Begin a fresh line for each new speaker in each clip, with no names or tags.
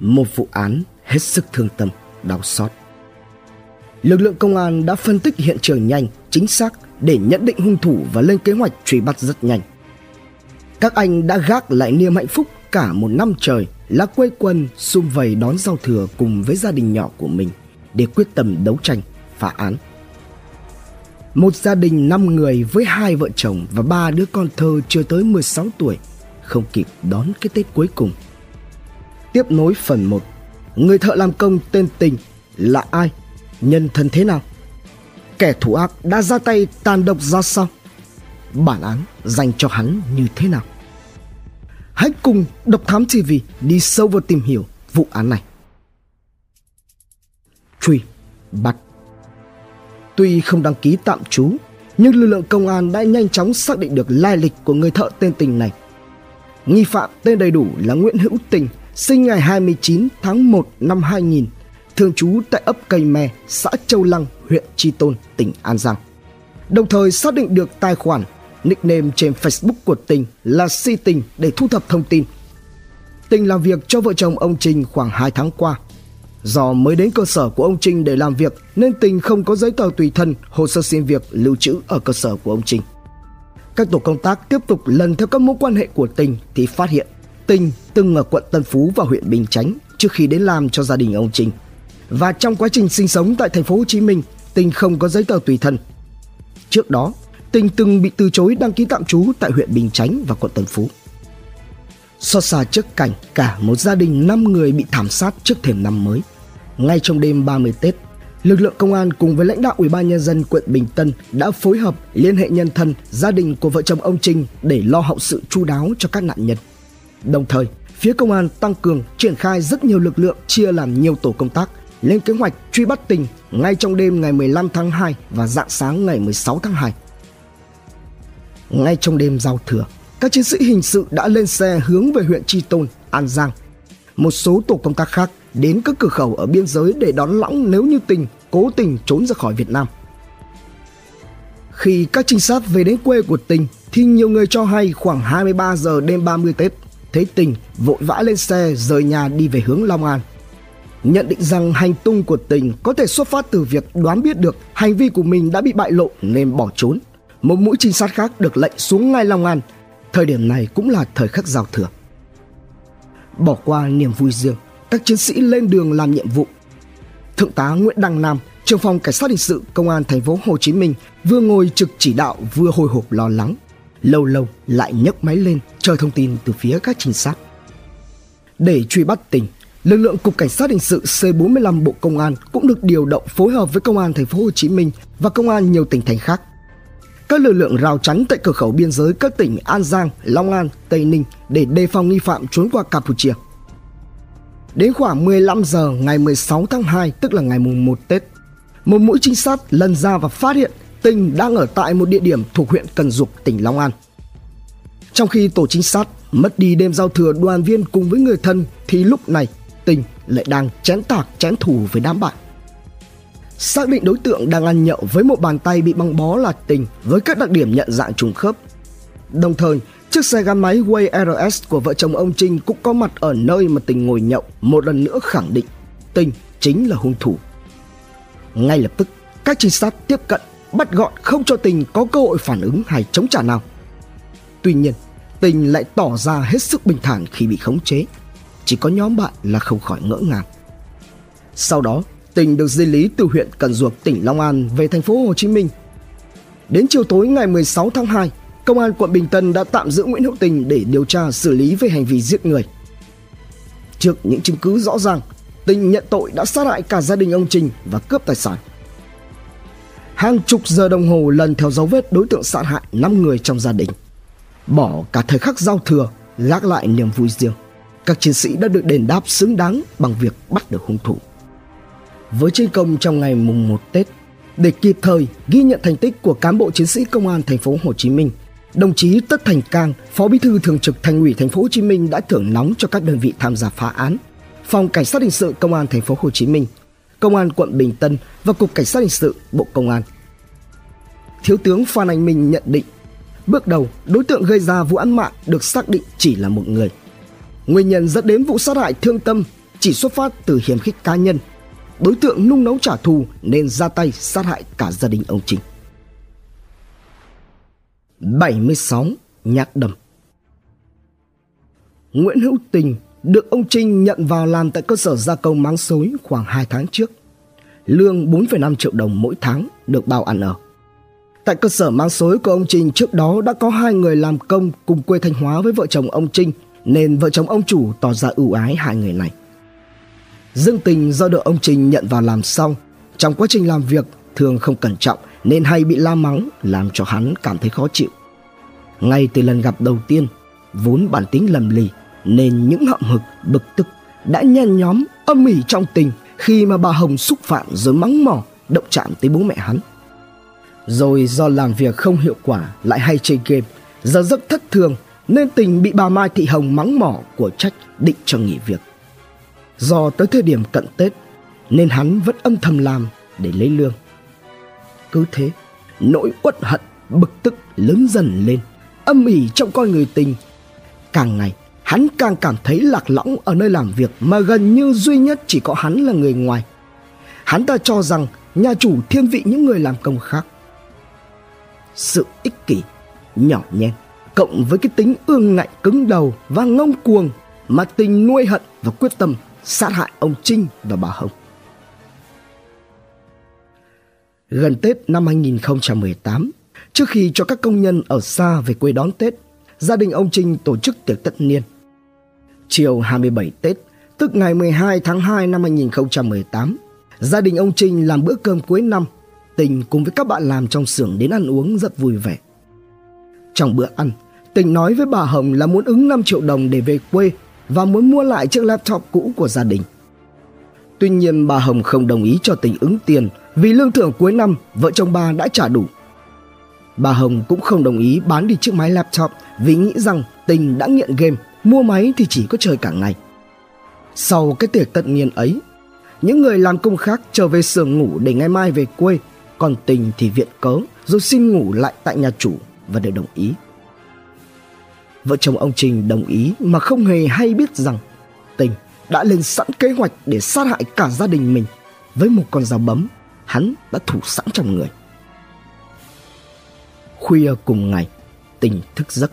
Một vụ án hết sức thương tâm, đau xót. Lực lượng công an đã phân tích hiện trường nhanh, chính xác để nhận định hung thủ và lên kế hoạch truy bắt rất nhanh. Các anh đã gác lại niềm hạnh phúc cả một năm trời là quây quần xung vầy đón giao thừa cùng với gia đình nhỏ của mình để quyết tâm đấu tranh, phá án. Một gia đình 5 người với hai vợ chồng và ba đứa con thơ chưa tới 16 tuổi không kịp đón cái Tết cuối cùng. Tiếp nối phần 1 Người thợ làm công tên Tình là ai? Nhân thân thế nào? Kẻ thủ ác đã ra tay tàn độc ra sao? Bản án dành cho hắn như thế nào? Hãy cùng Độc Thám TV đi sâu vào tìm hiểu vụ án này. Truy, bắt. Tuy không đăng ký tạm trú, nhưng lực lượng công an đã nhanh chóng xác định được lai lịch của người thợ tên Tình này. Nghi phạm tên đầy đủ là Nguyễn Hữu Tình, sinh ngày 29 tháng 1 năm 2000, thường trú tại ấp Cây Me, xã Châu Lăng, huyện Tri Tôn, tỉnh An Giang. Đồng thời xác định được tài khoản nickname trên Facebook của Tình là Si Tình để thu thập thông tin. Tình làm việc cho vợ chồng ông Trình khoảng 2 tháng qua. Do mới đến cơ sở của ông Trình để làm việc nên Tình không có giấy tờ tùy thân, hồ sơ xin việc lưu trữ ở cơ sở của ông Trình. Các tổ công tác tiếp tục lần theo các mối quan hệ của Tình thì phát hiện Tình từng ở quận Tân Phú và huyện Bình Chánh trước khi đến làm cho gia đình ông Trình. Và trong quá trình sinh sống tại thành phố Hồ Chí Minh, Tình không có giấy tờ tùy thân. Trước đó, Tình từng bị từ chối đăng ký tạm trú tại huyện Bình Chánh và quận Tân Phú. Xót xa trước cảnh cả một gia đình 5 người bị thảm sát trước thềm năm mới. Ngay trong đêm 30 Tết, lực lượng công an cùng với lãnh đạo Ủy ban nhân dân quận Bình Tân đã phối hợp liên hệ nhân thân, gia đình của vợ chồng ông Trinh để lo hậu sự chu đáo cho các nạn nhân. Đồng thời, phía công an tăng cường triển khai rất nhiều lực lượng chia làm nhiều tổ công tác lên kế hoạch truy bắt tình ngay trong đêm ngày 15 tháng 2 và dạng sáng ngày 16 tháng 2. Ngay trong đêm giao thừa, các chiến sĩ hình sự đã lên xe hướng về huyện Tri Tôn, An Giang. Một số tổ công tác khác đến các cửa khẩu ở biên giới để đón lõng nếu như tình cố tình trốn ra khỏi Việt Nam. Khi các trinh sát về đến quê của Tình thì nhiều người cho hay khoảng 23 giờ đêm 30 Tết, thấy Tình vội vã lên xe rời nhà đi về hướng Long An. Nhận định rằng hành tung của Tình có thể xuất phát từ việc đoán biết được hành vi của mình đã bị bại lộ nên bỏ trốn. Một mũi trinh sát khác được lệnh xuống ngay Long An. Thời điểm này cũng là thời khắc giao thừa. Bỏ qua niềm vui riêng, các chiến sĩ lên đường làm nhiệm vụ. Thượng tá Nguyễn Đăng Nam, trưởng phòng cảnh sát hình sự công an thành phố Hồ Chí Minh vừa ngồi trực chỉ đạo vừa hồi hộp lo lắng. Lâu lâu lại nhấc máy lên chờ thông tin từ phía các trinh sát. Để truy bắt tình, lực lượng cục cảnh sát hình sự C45 Bộ Công an cũng được điều động phối hợp với công an thành phố Hồ Chí Minh và công an nhiều tỉnh thành khác. Các lực lượng rào chắn tại cửa khẩu biên giới các tỉnh An Giang, Long An, Tây Ninh để đề phòng nghi phạm trốn qua Campuchia. Đến khoảng 15 giờ ngày 16 tháng 2 tức là ngày mùng 1 Tết, một mũi trinh sát lần ra và phát hiện Tình đang ở tại một địa điểm thuộc huyện Cần Dục, tỉnh Long An. Trong khi tổ trinh sát mất đi đêm giao thừa đoàn viên cùng với người thân thì lúc này Tình lại đang chén tạc chén thủ với đám bạn. Xác định đối tượng đang ăn nhậu với một bàn tay bị băng bó là Tình với các đặc điểm nhận dạng trùng khớp. Đồng thời, Chiếc xe gắn máy Way RS của vợ chồng ông Trinh cũng có mặt ở nơi mà Tình ngồi nhậu, một lần nữa khẳng định Tình chính là hung thủ. Ngay lập tức, các trinh sát tiếp cận, bắt gọn không cho Tình có cơ hội phản ứng hay chống trả nào. Tuy nhiên, Tình lại tỏ ra hết sức bình thản khi bị khống chế. Chỉ có nhóm bạn là không khỏi ngỡ ngàng. Sau đó, Tình được di lý từ huyện Cần Duộc, tỉnh Long An về thành phố Hồ Chí Minh. Đến chiều tối ngày 16 tháng 2, Công an quận Bình Tân đã tạm giữ Nguyễn Hữu Tình để điều tra xử lý về hành vi giết người. Trước những chứng cứ rõ ràng, Tình nhận tội đã sát hại cả gia đình ông Trình và cướp tài sản. Hàng chục giờ đồng hồ lần theo dấu vết đối tượng sát hại 5 người trong gia đình. Bỏ cả thời khắc giao thừa, gác lại niềm vui riêng. Các chiến sĩ đã được đền đáp xứng đáng bằng việc bắt được hung thủ. Với chiến công trong ngày mùng 1 Tết, để kịp thời ghi nhận thành tích của cán bộ chiến sĩ công an thành phố Hồ Chí Minh – Đồng chí Tất Thành Cang, Phó Bí thư Thường trực Thành ủy Thành phố Hồ Chí Minh đã thưởng nóng cho các đơn vị tham gia phá án. Phòng Cảnh sát hình sự Công an Thành phố Hồ Chí Minh, Công an quận Bình Tân và Cục Cảnh sát hình sự Bộ Công an. Thiếu tướng Phan Anh Minh nhận định, bước đầu đối tượng gây ra vụ án mạng được xác định chỉ là một người. Nguyên nhân dẫn đến vụ sát hại thương tâm chỉ xuất phát từ hiềm khích cá nhân. Đối tượng nung nấu trả thù nên ra tay sát hại cả gia đình ông Trinh. 76. nhạc đầm Nguyễn Hữu Tình được ông Trinh nhận vào làm tại cơ sở gia công máng xối khoảng 2 tháng trước. Lương 4,5 triệu đồng mỗi tháng được bao ăn ở. Tại cơ sở máng xối của ông Trinh trước đó đã có hai người làm công cùng quê Thanh Hóa với vợ chồng ông Trinh nên vợ chồng ông chủ tỏ ra ưu ái hai người này. Dương Tình do được ông Trinh nhận vào làm xong, trong quá trình làm việc thường không cẩn trọng nên hay bị la mắng làm cho hắn cảm thấy khó chịu. Ngay từ lần gặp đầu tiên, vốn bản tính lầm lì nên những hậm hực, bực tức đã nhen nhóm âm ỉ trong tình khi mà bà Hồng xúc phạm rồi mắng mỏ động chạm tới bố mẹ hắn. Rồi do làm việc không hiệu quả lại hay chơi game, giờ giấc thất thường nên tình bị bà Mai Thị Hồng mắng mỏ của trách định cho nghỉ việc. Do tới thời điểm cận Tết nên hắn vẫn âm thầm làm để lấy lương. Cứ thế, nỗi uất hận, bực tức lớn dần lên, âm ỉ trong con người tình. Càng ngày, hắn càng cảm thấy lạc lõng ở nơi làm việc mà gần như duy nhất chỉ có hắn là người ngoài. Hắn ta cho rằng nhà chủ thiên vị những người làm công khác. Sự ích kỷ, nhỏ nhen, cộng với cái tính ương ngạnh cứng đầu và ngông cuồng mà tình nuôi hận và quyết tâm sát hại ông Trinh và bà Hồng. Gần Tết năm 2018, trước khi cho các công nhân ở xa về quê đón Tết, gia đình ông Trinh tổ chức tiệc tất niên. Chiều 27 Tết, tức ngày 12 tháng 2 năm 2018, gia đình ông Trinh làm bữa cơm cuối năm. Tình cùng với các bạn làm trong xưởng đến ăn uống rất vui vẻ. Trong bữa ăn, Tình nói với bà Hồng là muốn ứng 5 triệu đồng để về quê và muốn mua lại chiếc laptop cũ của gia đình. Tuy nhiên bà Hồng không đồng ý cho Tình ứng tiền vì lương thưởng cuối năm vợ chồng bà đã trả đủ. Bà Hồng cũng không đồng ý bán đi chiếc máy laptop vì nghĩ rằng Tình đã nghiện game, mua máy thì chỉ có chơi cả ngày. Sau cái tiệc tận niên ấy, những người làm công khác trở về sưởng ngủ để ngày mai về quê, còn Tình thì viện cớ rồi xin ngủ lại tại nhà chủ và đều đồng ý. Vợ chồng ông Trình đồng ý mà không hề hay biết rằng Tình đã lên sẵn kế hoạch để sát hại cả gia đình mình với một con dao bấm hắn đã thủ sẵn trong người. Khuya cùng ngày, Tình thức giấc.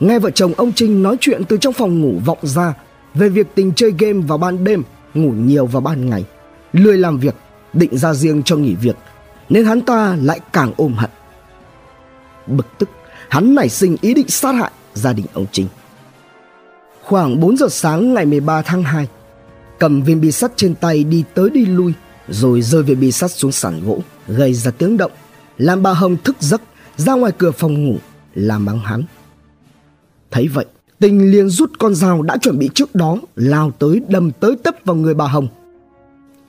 Nghe vợ chồng ông Trinh nói chuyện từ trong phòng ngủ vọng ra về việc Tình chơi game vào ban đêm, ngủ nhiều vào ban ngày, lười làm việc, định ra riêng cho nghỉ việc, nên hắn ta lại càng ôm hận. Bực tức, hắn nảy sinh ý định sát hại gia đình ông Trinh. Khoảng 4 giờ sáng ngày 13 tháng 2, cầm viên bi sắt trên tay đi tới đi lui, rồi rơi viên bi sắt xuống sàn gỗ, gây ra tiếng động, làm bà Hồng thức giấc ra ngoài cửa phòng ngủ, làm mắng hắn. Thấy vậy, tình liền rút con dao đã chuẩn bị trước đó, lao tới đâm tới tấp vào người bà Hồng.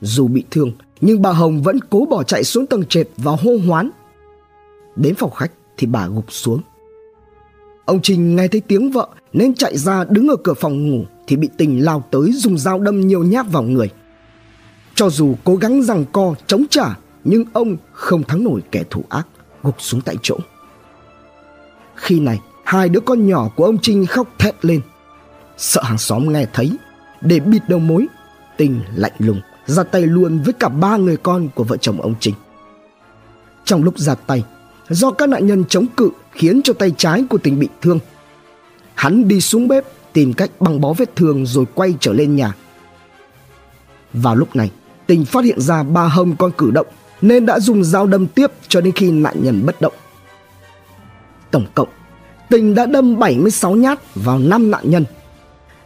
Dù bị thương, nhưng bà Hồng vẫn cố bỏ chạy xuống tầng trệt và hô hoán. Đến phòng khách thì bà gục xuống, Ông Trình nghe thấy tiếng vợ nên chạy ra đứng ở cửa phòng ngủ thì bị tình lao tới dùng dao đâm nhiều nhát vào người. Cho dù cố gắng rằng co chống trả nhưng ông không thắng nổi kẻ thủ ác, gục xuống tại chỗ. Khi này, hai đứa con nhỏ của ông Trinh khóc thét lên. Sợ hàng xóm nghe thấy, để bịt đầu mối, tình lạnh lùng ra tay luôn với cả ba người con của vợ chồng ông Trinh. Trong lúc ra tay, do các nạn nhân chống cự khiến cho tay trái của tình bị thương. Hắn đi xuống bếp tìm cách băng bó vết thương rồi quay trở lên nhà. Vào lúc này, tình phát hiện ra ba hông con cử động nên đã dùng dao đâm tiếp cho đến khi nạn nhân bất động. Tổng cộng, tình đã đâm 76 nhát vào 5 nạn nhân.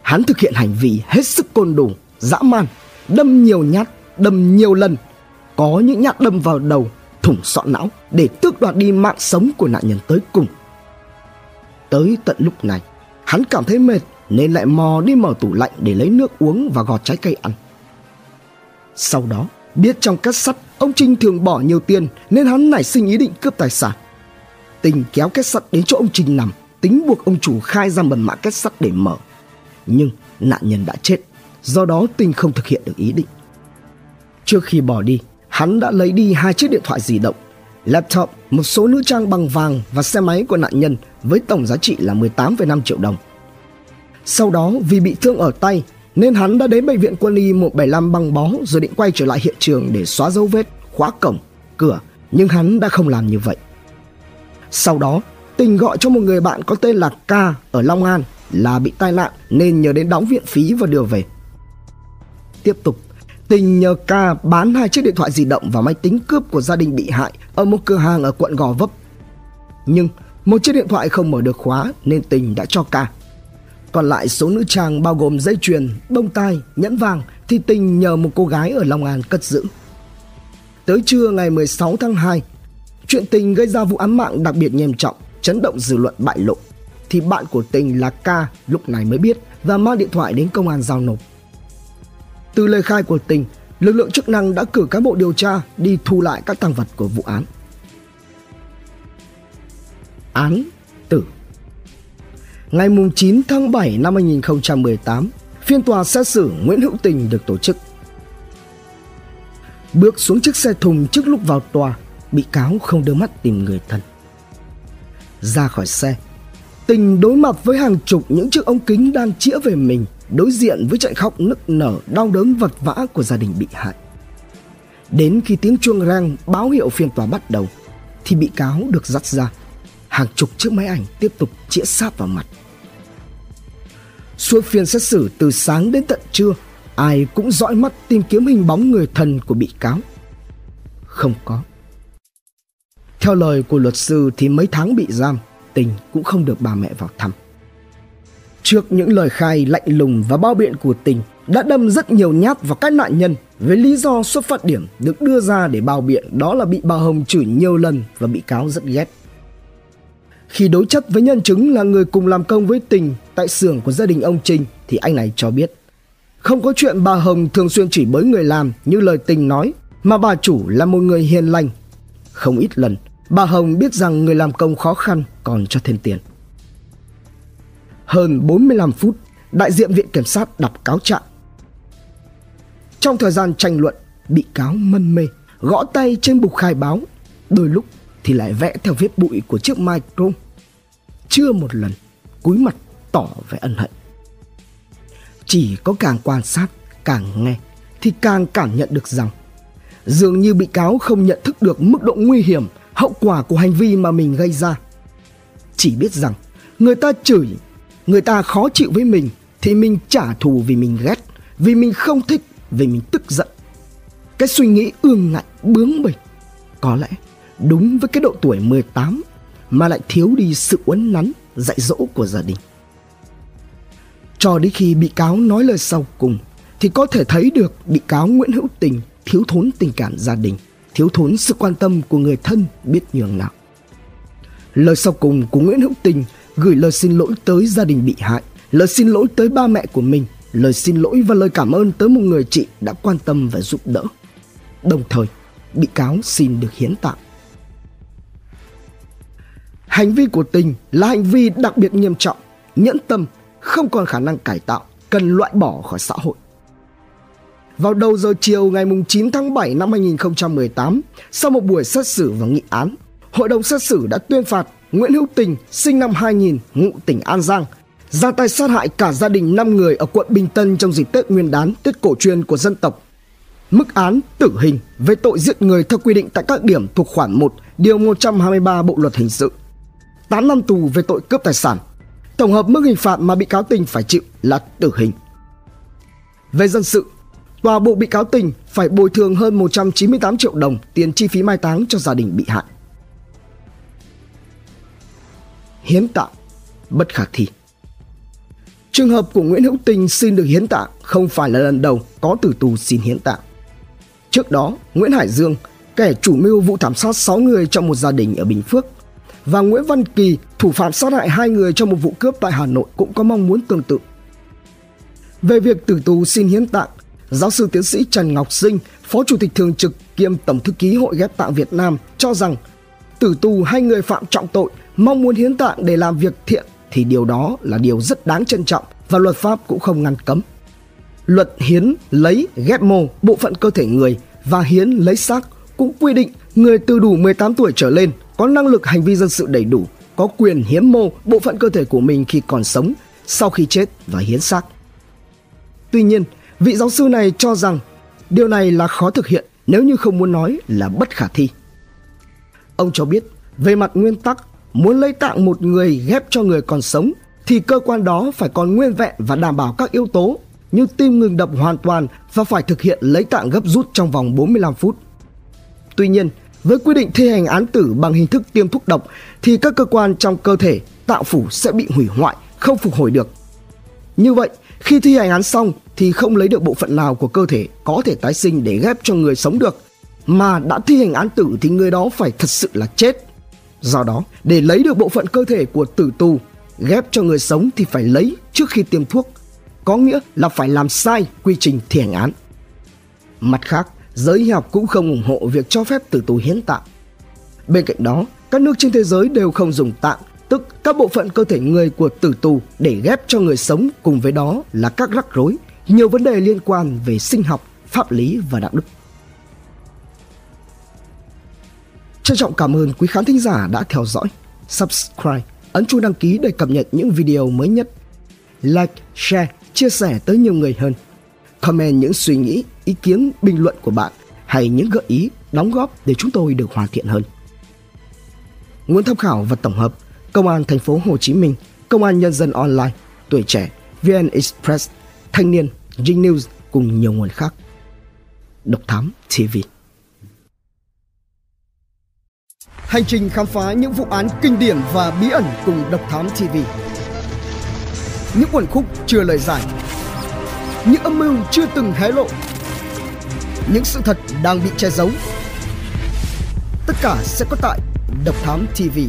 Hắn thực hiện hành vi hết sức côn đồ, dã man, đâm nhiều nhát, đâm nhiều lần. Có những nhát đâm vào đầu, thủng sọ não để tước đoạt đi mạng sống của nạn nhân tới cùng. Tới tận lúc này, hắn cảm thấy mệt nên lại mò đi mở tủ lạnh để lấy nước uống và gọt trái cây ăn. Sau đó, biết trong cát sắt ông Trinh thường bỏ nhiều tiền nên hắn nảy sinh ý định cướp tài sản. Tình kéo két sắt đến chỗ ông Trình nằm, tính buộc ông chủ khai ra mật mã két sắt để mở. Nhưng nạn nhân đã chết, do đó Tình không thực hiện được ý định. Trước khi bỏ đi, hắn đã lấy đi hai chiếc điện thoại di động, laptop, một số nữ trang bằng vàng và xe máy của nạn nhân với tổng giá trị là 18,5 triệu đồng. Sau đó vì bị thương ở tay nên hắn đã đến bệnh viện quân y 175 băng bó rồi định quay trở lại hiện trường để xóa dấu vết, khóa cổng, cửa, nhưng hắn đã không làm như vậy. Sau đó, Tình gọi cho một người bạn có tên là K ở Long An là bị tai nạn nên nhờ đến đóng viện phí và đưa về. Tiếp tục, Tình nhờ K bán hai chiếc điện thoại di động và máy tính cướp của gia đình bị hại ở một cửa hàng ở quận Gò Vấp. Nhưng một chiếc điện thoại không mở được khóa nên Tình đã cho K. Còn lại số nữ trang bao gồm dây chuyền, bông tai, nhẫn vàng thì Tình nhờ một cô gái ở Long An cất giữ. Tới trưa ngày 16 tháng 2, chuyện Tình gây ra vụ án mạng đặc biệt nghiêm trọng, chấn động dư luận bại lộ thì bạn của Tình là K lúc này mới biết và mang điện thoại đến công an giao nộp. Từ lời khai của Tình, lực lượng chức năng đã cử cán bộ điều tra đi thu lại các tăng vật của vụ án. Án tử Ngày 9 tháng 7 năm 2018, phiên tòa xét xử Nguyễn Hữu Tình được tổ chức. Bước xuống chiếc xe thùng trước lúc vào tòa, bị cáo không đưa mắt tìm người thân. Ra khỏi xe, Tình đối mặt với hàng chục những chiếc ống kính đang chĩa về mình, đối diện với trận khóc nức nở đau đớn vật vã của gia đình bị hại. Đến khi tiếng chuông rang báo hiệu phiên tòa bắt đầu, thì bị cáo được dắt ra. Hàng chục chiếc máy ảnh tiếp tục chĩa sát vào mặt. Suốt phiên xét xử từ sáng đến tận trưa, ai cũng dõi mắt tìm kiếm hình bóng người thân của bị cáo. Không có. Theo lời của luật sư thì mấy tháng bị giam, Tình cũng không được bà mẹ vào thăm. Trước những lời khai lạnh lùng và bao biện của Tình đã đâm rất nhiều nhát vào các nạn nhân với lý do xuất phát điểm được đưa ra để bao biện đó là bị bà Hồng chửi nhiều lần và bị cáo rất ghét. Khi đối chất với nhân chứng là người cùng làm công với Tình tại xưởng của gia đình ông Trinh thì anh này cho biết không có chuyện bà Hồng thường xuyên chỉ bới người làm như lời Tình nói mà bà chủ là một người hiền lành. Không ít lần Bà Hồng biết rằng người làm công khó khăn còn cho thêm tiền. Hơn 45 phút, đại diện viện kiểm sát đọc cáo trạng. Trong thời gian tranh luận, bị cáo mân mê, gõ tay trên bục khai báo, đôi lúc thì lại vẽ theo vết bụi của chiếc micro. Chưa một lần, cúi mặt tỏ vẻ ân hận. Chỉ có càng quan sát, càng nghe thì càng cảm nhận được rằng dường như bị cáo không nhận thức được mức độ nguy hiểm hậu quả của hành vi mà mình gây ra. Chỉ biết rằng, người ta chửi, người ta khó chịu với mình thì mình trả thù vì mình ghét, vì mình không thích, vì mình tức giận. Cái suy nghĩ ương ngạnh, bướng bỉnh, có lẽ đúng với cái độ tuổi 18 mà lại thiếu đi sự uốn nắn, dạy dỗ của gia đình. Cho đến khi bị cáo nói lời sau cùng thì có thể thấy được bị cáo Nguyễn Hữu Tình thiếu thốn tình cảm gia đình thiếu thốn sự quan tâm của người thân biết nhường nào. Lời sau cùng của Nguyễn Hữu Tình gửi lời xin lỗi tới gia đình bị hại, lời xin lỗi tới ba mẹ của mình, lời xin lỗi và lời cảm ơn tới một người chị đã quan tâm và giúp đỡ. Đồng thời, bị cáo xin được hiến tạng. Hành vi của Tình là hành vi đặc biệt nghiêm trọng, nhẫn tâm, không còn khả năng cải tạo, cần loại bỏ khỏi xã hội. Vào đầu giờ chiều ngày 9 tháng 7 năm 2018, sau một buổi xét xử và nghị án, hội đồng xét xử đã tuyên phạt Nguyễn Hữu Tình, sinh năm 2000, ngụ tỉnh An Giang, ra tay sát hại cả gia đình 5 người ở quận Bình Tân trong dịp Tết Nguyên đán, Tết cổ truyền của dân tộc. Mức án tử hình về tội giết người theo quy định tại các điểm thuộc khoản 1, điều 123 Bộ luật hình sự. 8 năm tù về tội cướp tài sản. Tổng hợp mức hình phạt mà bị cáo Tình phải chịu là tử hình. Về dân sự, Tòa buộc bị cáo Tình phải bồi thường hơn 198 triệu đồng tiền chi phí mai táng cho gia đình bị hại. Hiến tạng bất khả thi. Trường hợp của Nguyễn Hữu Tình xin được hiến tạng không phải là lần đầu có tử tù xin hiến tạng. Trước đó, Nguyễn Hải Dương, kẻ chủ mưu vụ thảm sát 6 người trong một gia đình ở Bình Phước, và Nguyễn Văn Kỳ, thủ phạm sát hại hai người trong một vụ cướp tại Hà Nội cũng có mong muốn tương tự. Về việc tử tù xin hiến tạng, Giáo sư tiến sĩ Trần Ngọc Sinh, Phó Chủ tịch Thường trực kiêm Tổng thư ký Hội ghép tạng Việt Nam cho rằng tử tù hay người phạm trọng tội mong muốn hiến tạng để làm việc thiện thì điều đó là điều rất đáng trân trọng và luật pháp cũng không ngăn cấm. Luật hiến lấy ghép mô bộ phận cơ thể người và hiến lấy xác cũng quy định người từ đủ 18 tuổi trở lên có năng lực hành vi dân sự đầy đủ có quyền hiến mô bộ phận cơ thể của mình khi còn sống sau khi chết và hiến xác Tuy nhiên, vị giáo sư này cho rằng điều này là khó thực hiện nếu như không muốn nói là bất khả thi. Ông cho biết, về mặt nguyên tắc, muốn lấy tạng một người ghép cho người còn sống thì cơ quan đó phải còn nguyên vẹn và đảm bảo các yếu tố như tim ngừng đập hoàn toàn và phải thực hiện lấy tạng gấp rút trong vòng 45 phút. Tuy nhiên, với quy định thi hành án tử bằng hình thức tiêm thuốc độc thì các cơ quan trong cơ thể tạo phủ sẽ bị hủy hoại, không phục hồi được. Như vậy, khi thi hành án xong thì không lấy được bộ phận nào của cơ thể có thể tái sinh để ghép cho người sống được, mà đã thi hành án tử thì người đó phải thật sự là chết. Do đó, để lấy được bộ phận cơ thể của tử tù, ghép cho người sống thì phải lấy trước khi tiêm thuốc, có nghĩa là phải làm sai quy trình thi hành án. Mặt khác, giới y học cũng không ủng hộ việc cho phép tử tù hiến tạng. Bên cạnh đó, các nước trên thế giới đều không dùng tạng, tức các bộ phận cơ thể người của tử tù để ghép cho người sống cùng với đó là các rắc rối, nhiều vấn đề liên quan về sinh học, pháp lý và đạo đức. Trân trọng cảm ơn quý khán thính giả đã theo dõi. Subscribe, ấn chuông đăng ký để cập nhật những video mới nhất. Like, share, chia sẻ tới nhiều người hơn. Comment những suy nghĩ, ý kiến, bình luận của bạn hay những gợi ý, đóng góp để chúng tôi được hoàn thiện hơn. Nguồn tham khảo và tổng hợp: Công an thành phố Hồ Chí Minh, Công an Nhân dân Online, Tuổi Trẻ, VN Express, Thanh niên, Jing News cùng nhiều nguồn khác. Độc Thám TV Hành trình khám phá những vụ án kinh điển và bí ẩn cùng Độc Thám TV Những quần khúc chưa lời giải. Những âm mưu chưa từng hé lộ. Những sự thật đang bị che giấu. Tất cả sẽ có tại Độc Thám TV